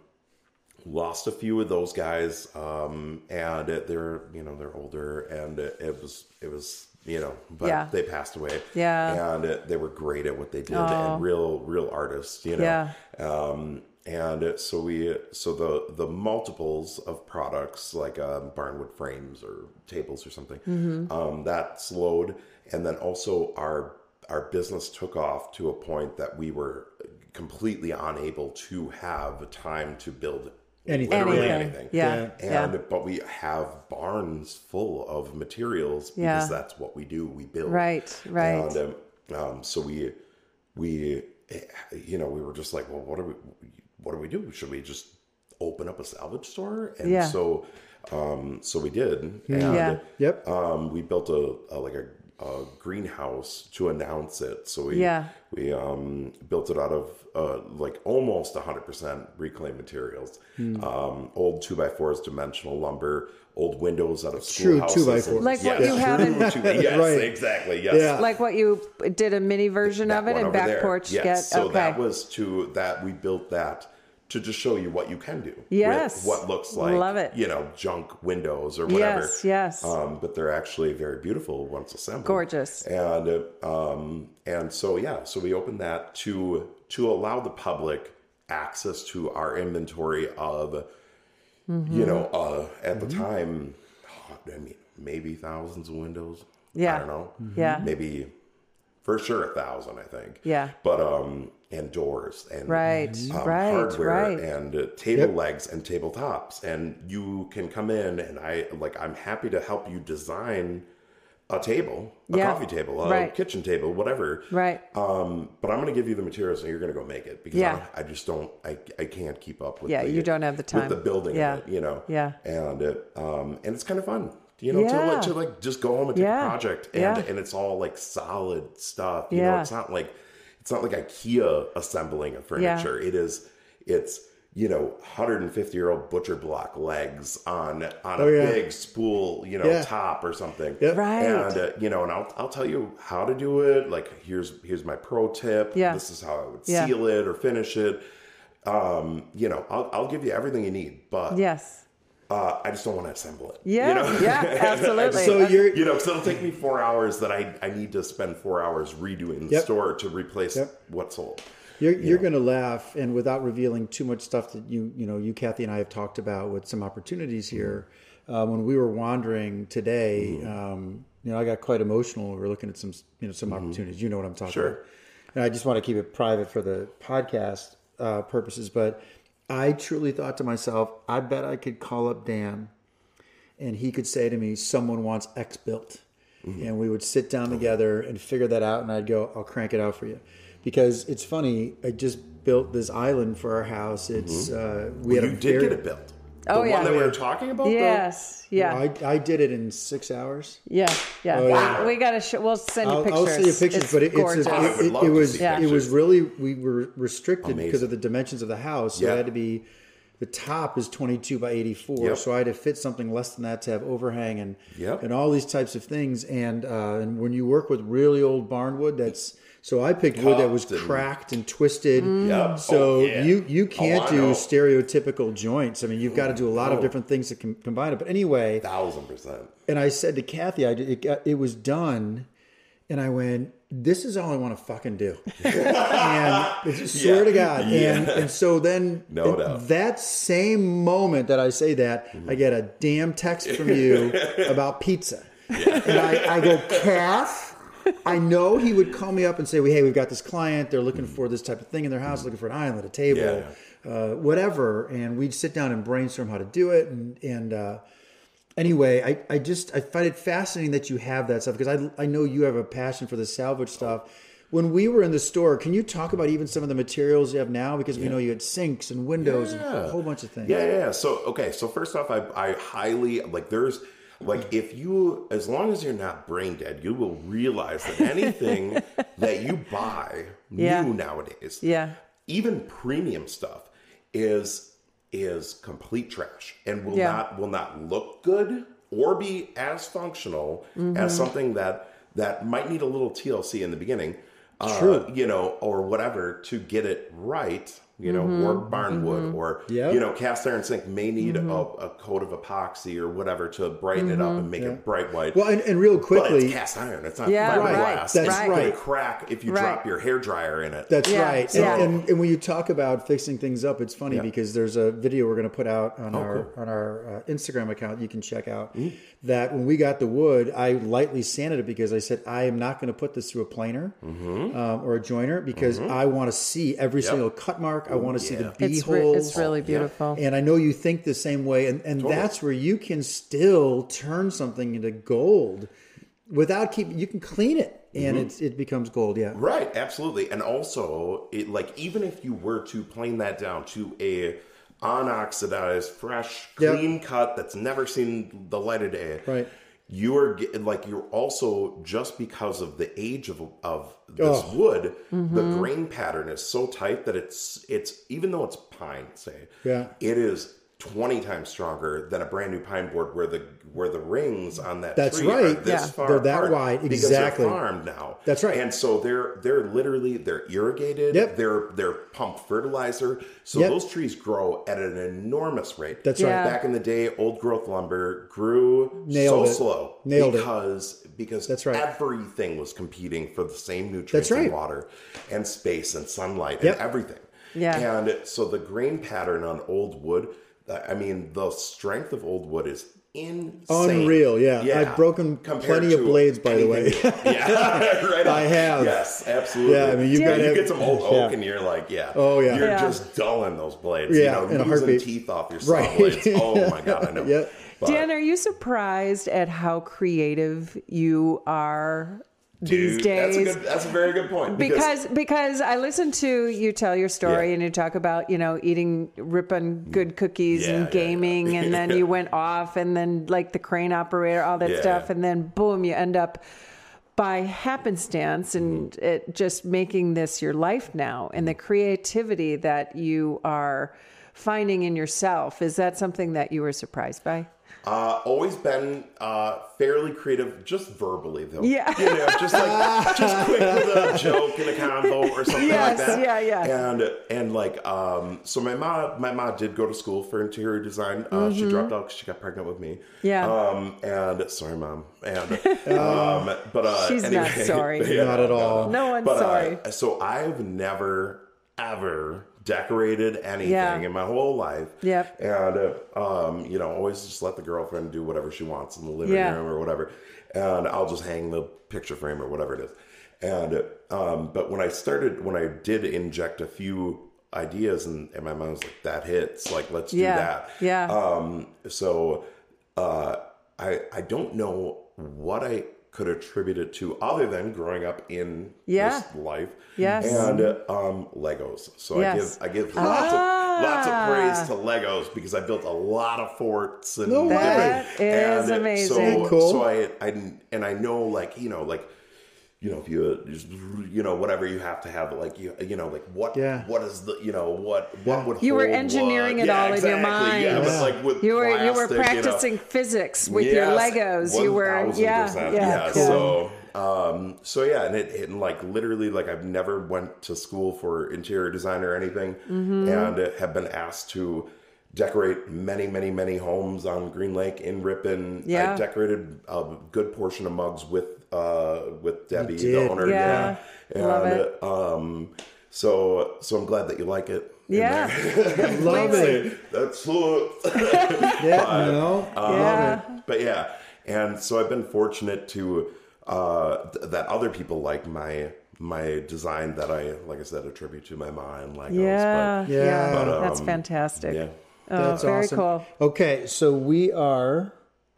lost a few of those guys, um, and they're you know they're older, and it, it was it was you know, but Yeah. they passed away. Yeah. and it, they were great at what they did, Oh. and real real artists, you know. Yeah. Um, and so we so the the multiples of products like um, barnwood frames or tables or something Mm-hmm. um, that slowed, and then also our our business took off to a point that we were completely unable to have time to build Anything. literally Anything. anything. Yeah. And yeah. but we have barns full of materials because Yeah. that's what we do. We build. Right, right. And um, um, so we we you know we were just like, well, what do we what do we do? Should we just open up a salvage store? And Yeah. so um, so we did. And Yeah. Yep. um, we built a, a like a, a greenhouse to announce it. So we Yeah. we um, built it out of uh, like almost 100% reclaimed materials. Hmm. Um, old two by fours, dimensional lumber, old windows out of True schoolhouses. two by and- fours. Like what you have in- true two- yes, Right. exactly. Yes. Yeah. like what you did a mini version That of it one in back there. porch Yes. get So okay that was to that we built that to just show you what you can do. with Yes. what looks like Love it. you know junk windows or whatever. Yes, yes. Um, but they're actually very beautiful once assembled. Gorgeous. And um, and so yeah, so we opened that to to allow the public access to our inventory of Mm-hmm. you know uh, at the time, I mean maybe thousands of windows. Yeah. I don't know. Yeah. maybe for sure a thousand. I think. Yeah. but um and doors and Right, um, right, hardware right. and uh, table legs and tabletops and you can come in and I like I'm happy to help you design a table, a Yeah, coffee table, a right. kitchen table, whatever. right Um, but I'm going to give you the materials and you're going to go make it because Yeah. I, I just don't, I, I can't keep up with Yeah, the, you don't have the time. with the building Yeah. it, you know? Yeah. And it, um, and it's kind of fun, you know, to, like, to like just go home and take Yeah. a project and, Yeah. and it's all like solid stuff. You know, it's not like, it's not like IKEA assembling a furniture. It is, it's, you know, 150 year old butcher block legs on on a Oh, yeah. big spool, you know, Yeah. top or something. Yep. Right. And uh, you know, and I'll I'll tell you how to do it. Like here's here's my pro tip. Yeah. This is how I would Yeah. seal it or finish it. Um, you know, I'll I'll give you everything you need, but yes uh, I just don't want to assemble it. yeah You know? yeah absolutely So you're You know, because it'll take me four hours that I, I need to spend four hours redoing the Yep. store to replace Yep. what's sold. You're, you're going to laugh, and without revealing too much stuff that you you know you Cathy and I have talked about with some opportunities here. Uh, when we were wandering today, um, you know, I got quite emotional. We were looking at some you know some opportunities. You know what I'm talking Sure. about. And I just want to keep it private for the podcast uh, purposes, but I truly thought to myself, I bet I could call up Dan, and he could say to me, "Someone wants X built." and we would sit down together and figure that out and i'd go i'll crank it out for you. Because it's funny i just built this island for our house. It's uh, we had You a did very, get it built. Oh, the yeah. one that we were talking about. though? yes yeah I, I did it in six hours yeah yeah Oh, yeah. we gotta sh- we'll send you I'll, pictures I'll send you pictures, it's but it, gorgeous. it's I it, would it, it was see it was really we were restricted because of the dimensions of the house. So Yeah. it had to be the top is 22 by 84, Yep. so I had to fit something less than that to have overhang and Yep. and all these types of things. And uh, and when you work with really old barn wood, that's so I picked wood that was and- cracked and twisted. Mm. Yep. Oh, so Oh, yeah. you you Oh, can't I do know. stereotypical joints. I mean, you've got to do a lot of different things to com- combine it. But anyway, Thousand percent. and I said to Cathy, I it, it was done, and I went, "This is all I want to fucking do." and swear Yeah. to God, Yeah. and and so then No doubt. that same moment that I say that, mm-hmm. I get a damn text from you about pizza, and I, I go, Cath. I know he would call me up and say, well, "Hey, we've got this client. They're looking for this type of thing in their house, looking for an island, a table, uh, whatever." And we'd sit down and brainstorm how to do it. And and uh, anyway, I, I just I find it fascinating that you have that stuff because I I know you have a passion for the salvage stuff. When we were in the store, can you talk about even some of the materials you have now? Because we know you had sinks and windows and a whole bunch of things. Yeah, yeah, yeah. So okay, so first off, I I highly like there's like if you as long as you're not brain dead, you will realize that anything that you buy Yeah. new nowadays, Yeah. even premium stuff is is complete trash and will Yeah. not will not look good or be as functional as something that that might need a little TLC in the beginning. Uh, you know, or whatever to get it right you know, or barn wood, or Yep. you know, cast iron sink may need a, a coat of epoxy or whatever to brighten it up and make it bright white. Well, and, and real but quickly, it's cast iron. It's not Yeah, fiberglass. right. It's That's gonna right. crack if you Right. drop your hair dryer in it. That's Yeah, right. yeah. And, and, and when you talk about fixing things up, it's funny Yeah. because there's a video we're going to put out on our Oh, cool. on our uh, Instagram account. You can check out Mm. That when we got the wood, I lightly sanded it because I said I am not going to put this through a planer Mm-hmm. um, or a joiner because I want to see every single cut mark. I want to see the yeah. bee It's, re- holes. it's really beautiful. And I know you think the same way, and, and that's where you can still turn something into gold without keeping. You can clean it, and Mm-hmm. it's it becomes gold. Yeah, Right, absolutely. And also, it like even if you were to plane that down to a unoxidized, fresh, Yep. clean cut that's never seen the light of day, Right. You are like you're also just because of the age of of this Oh. wood, the mm-hmm. grain pattern is so tight that it's it's even though it's pine, say, Yeah. it is. 20 times stronger than a brand new pine board where the where the rings on that That's tree are right. this Yeah. far They're that apart wide. because they're Exactly. farmed now That's right. and so they're they're literally they're irrigated. Yep. They're they're pumped fertilizer. So Yep. those trees grow at an enormous rate. That's Yeah. right. Back in the day, old growth lumber grew Nailed so it. slow Nailed it. because because That's right. everything was competing for the same nutrients That's right. and water and space and sunlight Yep. and everything. Yeah. And so the grain pattern on old wood, I mean, the strength of old wood is insane. Unreal, yeah. I've broken compared plenty of blades, by the way. yeah, right. I have. Yes, absolutely. Yeah, I mean, you've gotta you have- get some old oak, yeah. and you're like, yeah. Oh, yeah. You're Yeah. just dulling those blades. Yeah, you in know, a losing heartbeat. teeth off your saw Right. blades. Oh my god, I know. Yep. But, Dan, are you surprised at how creative you are these dude, days? That's a good. That's a very good point. because because I listened to you tell your story Yeah. and you talk about you know eating ripping good cookies Yeah, and gaming yeah. and then you went off and then like the crane operator all that stuff and then boom you end up by happenstance and Mm-hmm. it just making this your life now and the creativity that you are finding in yourself is that something that you were surprised by Uh, always been uh, fairly creative, just verbally though. Yeah. you know, just like just quick with a joke in a convo or something Yes, like that. yeah, yeah. And and like, um, so my mom, my mom did go to school for interior design. Uh, She dropped out because she got pregnant with me. Mm-hmm. Yeah. Um, and sorry, mom. And um, but uh, She's not anyway, sorry. yeah, Not at all. No one's but, uh, sorry. so I've never ever decorated anything Yeah. in my whole life. Yep. And uh, um, you know, always just let the girlfriend do whatever she wants in the living Yeah. room or whatever, and I'll just hang the picture frame or whatever it is. And um, but when I started, when I did inject a few ideas, and, and my mom was like, "That hits, like let's Yeah. do that." Yeah. Um, so uh, I I don't know what I could attribute it to other than growing up in Yeah. this life. Yes. And um, Legos. So Yes. I give I give lots Ah. of lots of praise to Legos because I built a lot of forts and No. That is and amazing. So, Cool. so I, I and I know like you know like you know if you just, you know whatever you have to have like you you know like what Yeah. what is the you know what what would You were engineering what. it Yeah, all in your mind. yeah, Yeah. like with You were you were plastic, know. practicing physics with your Yes, Legos. You were yeah yeah. yeah. cool. So um so yeah, and it, it like literally like I've never went to school for interior design or anything, Mm-hmm. and have been asked to decorate many many many homes on Green Lake in Ripon. Yeah. I decorated a good portion of mugs with uh with Debbie, the owner. Yeah. and Love it. um so so I'm glad that you like it. Yeah. there. Love it. That's so Yeah, no, love Yeah. it. but yeah and so i've been fortunate to uh th- that other people like my my design that i like i said attribute to my mom and legos Yeah, Yeah. yeah, But, that's um, fantastic. but yeah Oh, That's very awesome. cool. Okay, so we are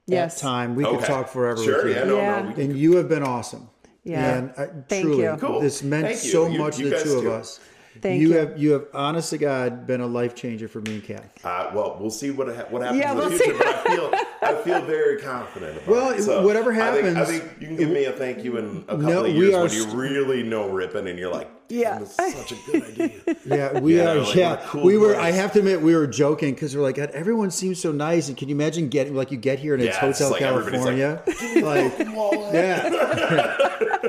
Yes. time. We could talk forever sure with you. yeah no Yeah. no we, And you have been awesome. Yeah. And uh, Thank truly, you. Cool. this meant Thank you. so You- much you to the guys two of us. Thank you you. have you have honest to God been a life changer for me and Cath. uh, well we'll see what ha- what happens Yeah, in the we'll future see. but i feel i feel very confident about Well, it. So whatever I think, I think you can give me a thank you in a couple No, of we years when you st- really know ripping and you're like Yeah. "Damn, That's such a good idea. Yeah, we Yeah, are. like, yeah, cool we were. I have to admit, we were joking because we're like, God, everyone seems so nice. And can you imagine getting like you get here and it's Yeah, it's Hotel like California? Like, yeah.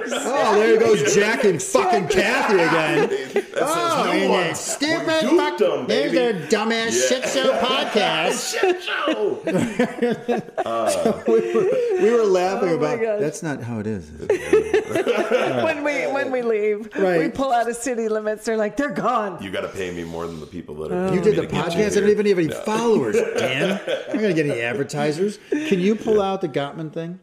oh, there goes Jack and fucking Cathy again. Oh, says, and "No one- stupid fuck. them, There's baby." their dumbass shit show podcast. Shit show. we, were, we were laughing Oh about. gosh. That's not how it is. when we when we leave, Right. we pull out of city limits. They're like, they're gone. You got to pay me more than the people that are. Oh. You did the podcast. I don't even have any followers, Dan. I'm gonna get any advertisers. Can you pull out the Gottman thing?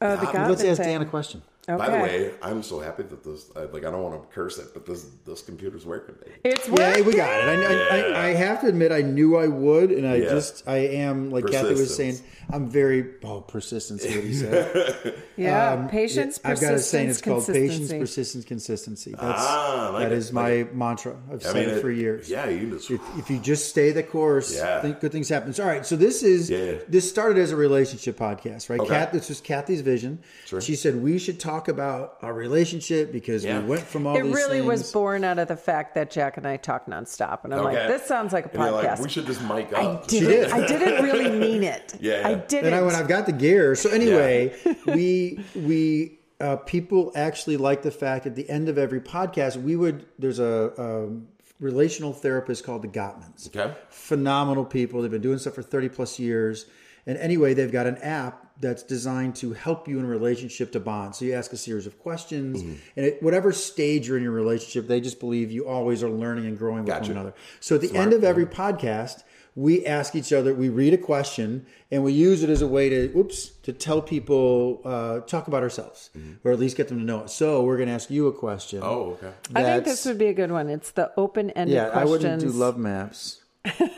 Oh, the Gottman Let's ask thing. Dan a question. Okay. By the way, I'm so happy that this. Like, I don't want to curse it, but this this computer's working. Baby. it's Yeah, working. we got it. I, I, I, I have to admit, I knew I would, and I Yeah. just, I am, like Kathy was saying, Persistence. I'm very, oh, persistence, what he said. Yeah, Um, patience, I've got a saying, it's called patience, persistence, consistency. That's, Ah, I like that it, is like my mantra. I've I said mean, it for years. Yeah, you just. If, if you just stay the course, Yeah. think good things happen. So, all right, so this is Yeah. this started as a relationship podcast, right? Okay. Kat, this was Cathy's vision. Sure. She said we should talk about our relationship because Yeah. we went from all It these really was born out of the fact that Jack and I talk nonstop, and I'm like, this sounds like a And you're like, podcast. we should just mic I up. didn't. did. I didn't really mean it. Yeah, I yeah. Didn't. And I, when I've got the gear. So anyway, we we uh, people actually like the fact at the end of every podcast we would there's a, um relational therapist called the Gottmans. Okay. Phenomenal people. They've been doing stuff for 30 plus years. And anyway, they've got an app that's designed to help you in a relationship to bond. So you ask a series of questions, Mm-hmm. and at whatever stage you're in your relationship, they just believe you always are learning and growing with Gotcha. one another. So at the end of every podcast, we ask each other, we read a question, and we use it as a way to, oops, to tell people, uh, talk about ourselves, or at least get them to know us. So we're going to ask you a question. Mm-hmm. Oh, okay. I think this would be a good one. It's the open-ended yeah, I wouldn't do love maps.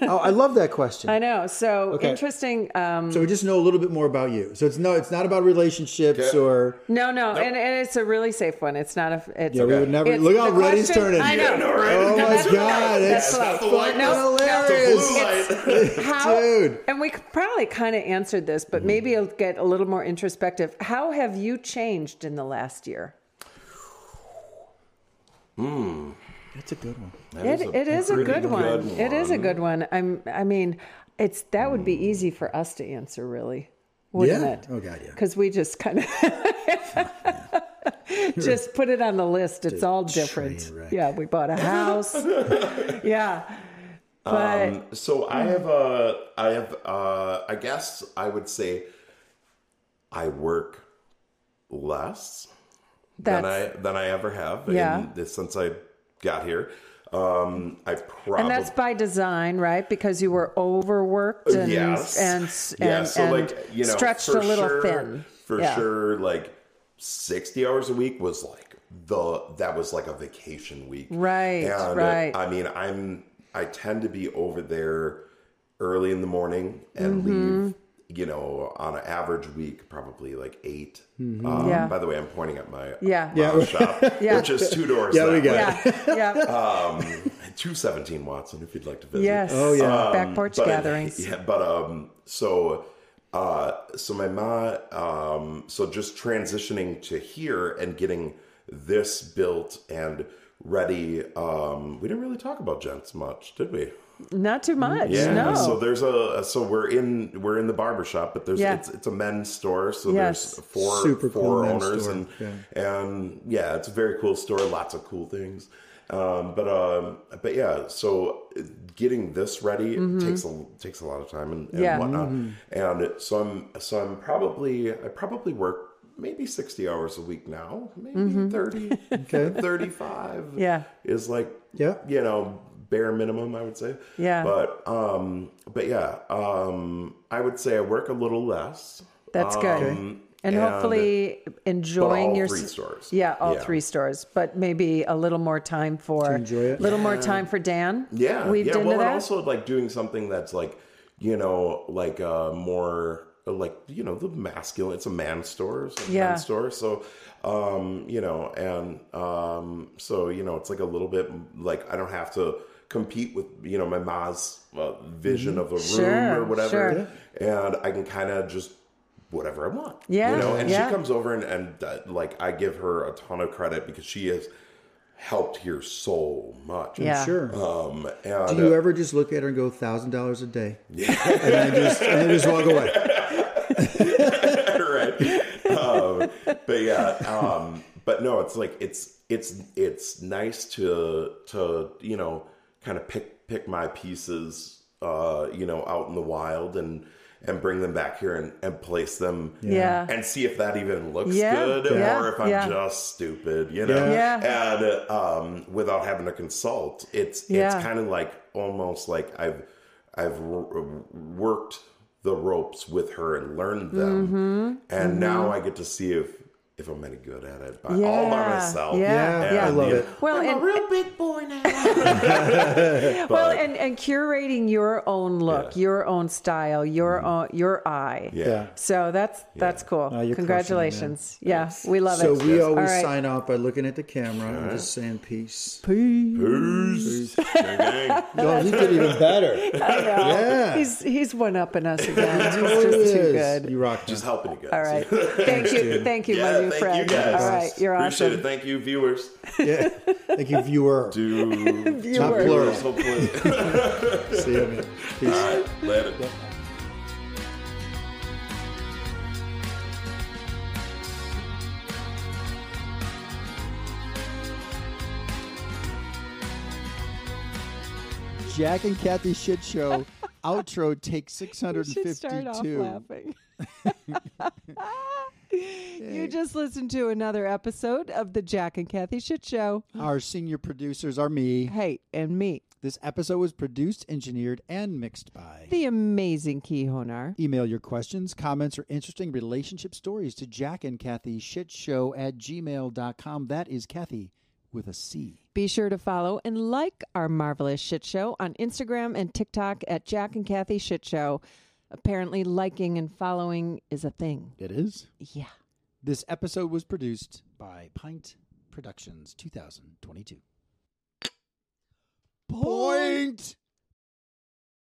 Oh, I love that question. I know. So Okay. interesting. Um, So we just know a little bit more about you. So it's no, it's not about relationships Okay. or. no, no, and, and it's a really safe one. It's not a. It's Yeah, we would never. It's look how the red he's turning. I know. no, right? Oh No, my god, polite. it's That's That's the polite. No, hilarious. It's a. How, Dude. And we probably kind of answered this, but maybe it'll get a little more introspective. How have you changed in the last year? That's a good one. It, is a it is a pretty good one. good It is a good one. I'm. I mean, it's that would be easy for us to answer, really, wouldn't Yeah. it? Oh, God, yeah. Because we just kind of just put it on the list. It's all different. Yeah, we bought a house. yeah, but Um, so I have a, I have, uh, I guess I would say I work less than I than I ever have. Yeah. in, since I got here. Um, I probably and that's by design, right? Because you were overworked and yes, and yeah. and, So and like you know, stretched a little sure, thin. For Yeah. sure, like sixty hours a week was like the that was like a vacation week, Right, And right. I mean, I'm I tend to be over there early in the morning and Mm-hmm. leave. You know, on an average week, probably like 8 Um, Mm-hmm. Yeah. By the way, I'm pointing at my Yeah. Yeah. shop, Yeah. which is two doors. Yeah, we that got way. it. Yeah, yeah. Um, 217 Watson, if you'd like to visit. yes. Oh, yeah. Back porch But- gatherings. Yeah, but um, so uh, so my ma, um, so just transitioning to here and getting this built and ready. Um, we didn't really talk about gents much, did we? Not too much. Yeah. no. So there's a so we're in we're in the barber shop, but there's Yeah. it's it's a men's store, so Yes. there's four Super cool four men's owners store, and yeah. and yeah, it's a very cool store, lots of cool things. Um, but um, but yeah, so getting this ready takes a takes a lot of time and, and Mm-hmm. Yeah. whatnot. And so I'm so I'm probably I probably work maybe 60 hours a week now, maybe 30, Okay. 35 Mm-hmm. Yeah. is like Yeah. you know bare minimum i would say Yeah. but um but yeah um i would say i work a little less That's good. Um, And, hopefully enjoying all your three stores. Yeah, all Yeah. three stores, but maybe a little more time for enjoy it. A little more time for Dan. yeah weaved yeah into well that. also like doing something that's like you know like uh more like you know the masculine it's a man store it's a Yeah. men's store so um you know and um so you know it's like a little bit like i don't have to compete with you know my ma's uh, vision of a room Sure, or whatever sure. and i can kind of just whatever i want Yeah, you know and yeah. she comes over and, and uh, like i give her a ton of credit because she is helped here so much. Yeah. Sure. Um, and, Do you uh, ever just look at her and go thousand dollars a day? Yeah. and then just and then just walk away. right. Um, but yeah, um, but no, it's like it's it's it's nice to to you know kind of pick pick my pieces, uh, you know, out in the wild and and bring them back here and, and place them Yeah. and see if that even looks Yeah, good yeah, or if I'm just stupid, you know. Yeah. And um, without having to consult, it's it's kind of like almost like I've I've worked the ropes with her and learned them, Mm-hmm. and now I get to see if if I'm any good at it by, all by myself. yeah, And, yeah. I love it. Well, I'm and- a real big boy now. well, and, and curating your own look, Yeah. your own style, your mm-hmm. own your eye. yeah. Yeah. So that's that's cool. You're Congratulations. yeah, we love So it. So we All always right. sign off by looking at the camera and just saying peace. Peace. Gang, gang. No, he did even better. Yeah. He's he's one upping us again. He's just too good. You rock. Just helping you guys. All right. Thank you. Thank you, Yeah, my new thank friend. you guys. All right. You're Appreciate awesome. it. Thank you, viewers. Yeah. Thank you, viewer. Do Not Viewers. plural. hopefully. See you, man. Peace. All right, later. Jack and Cathy Shit Show outro take should start off 652. laughing. you just listened to another episode of the Jack and Cathy Shit Show. Our senior producers are me. Hey, and me, This episode was produced, engineered, and mixed by. the amazing Key Honar. Email your questions, comments, or interesting relationship stories to Jack and Cathy Shit Show at gmail.com. That is Cathy with a C. Be sure to follow and like our marvelous shit show on Instagram and TikTok at Jack and Cathy Shit Show. Apparently, liking and following is a thing. It is. Yeah. This episode was produced by Pint Productions 2022. Point!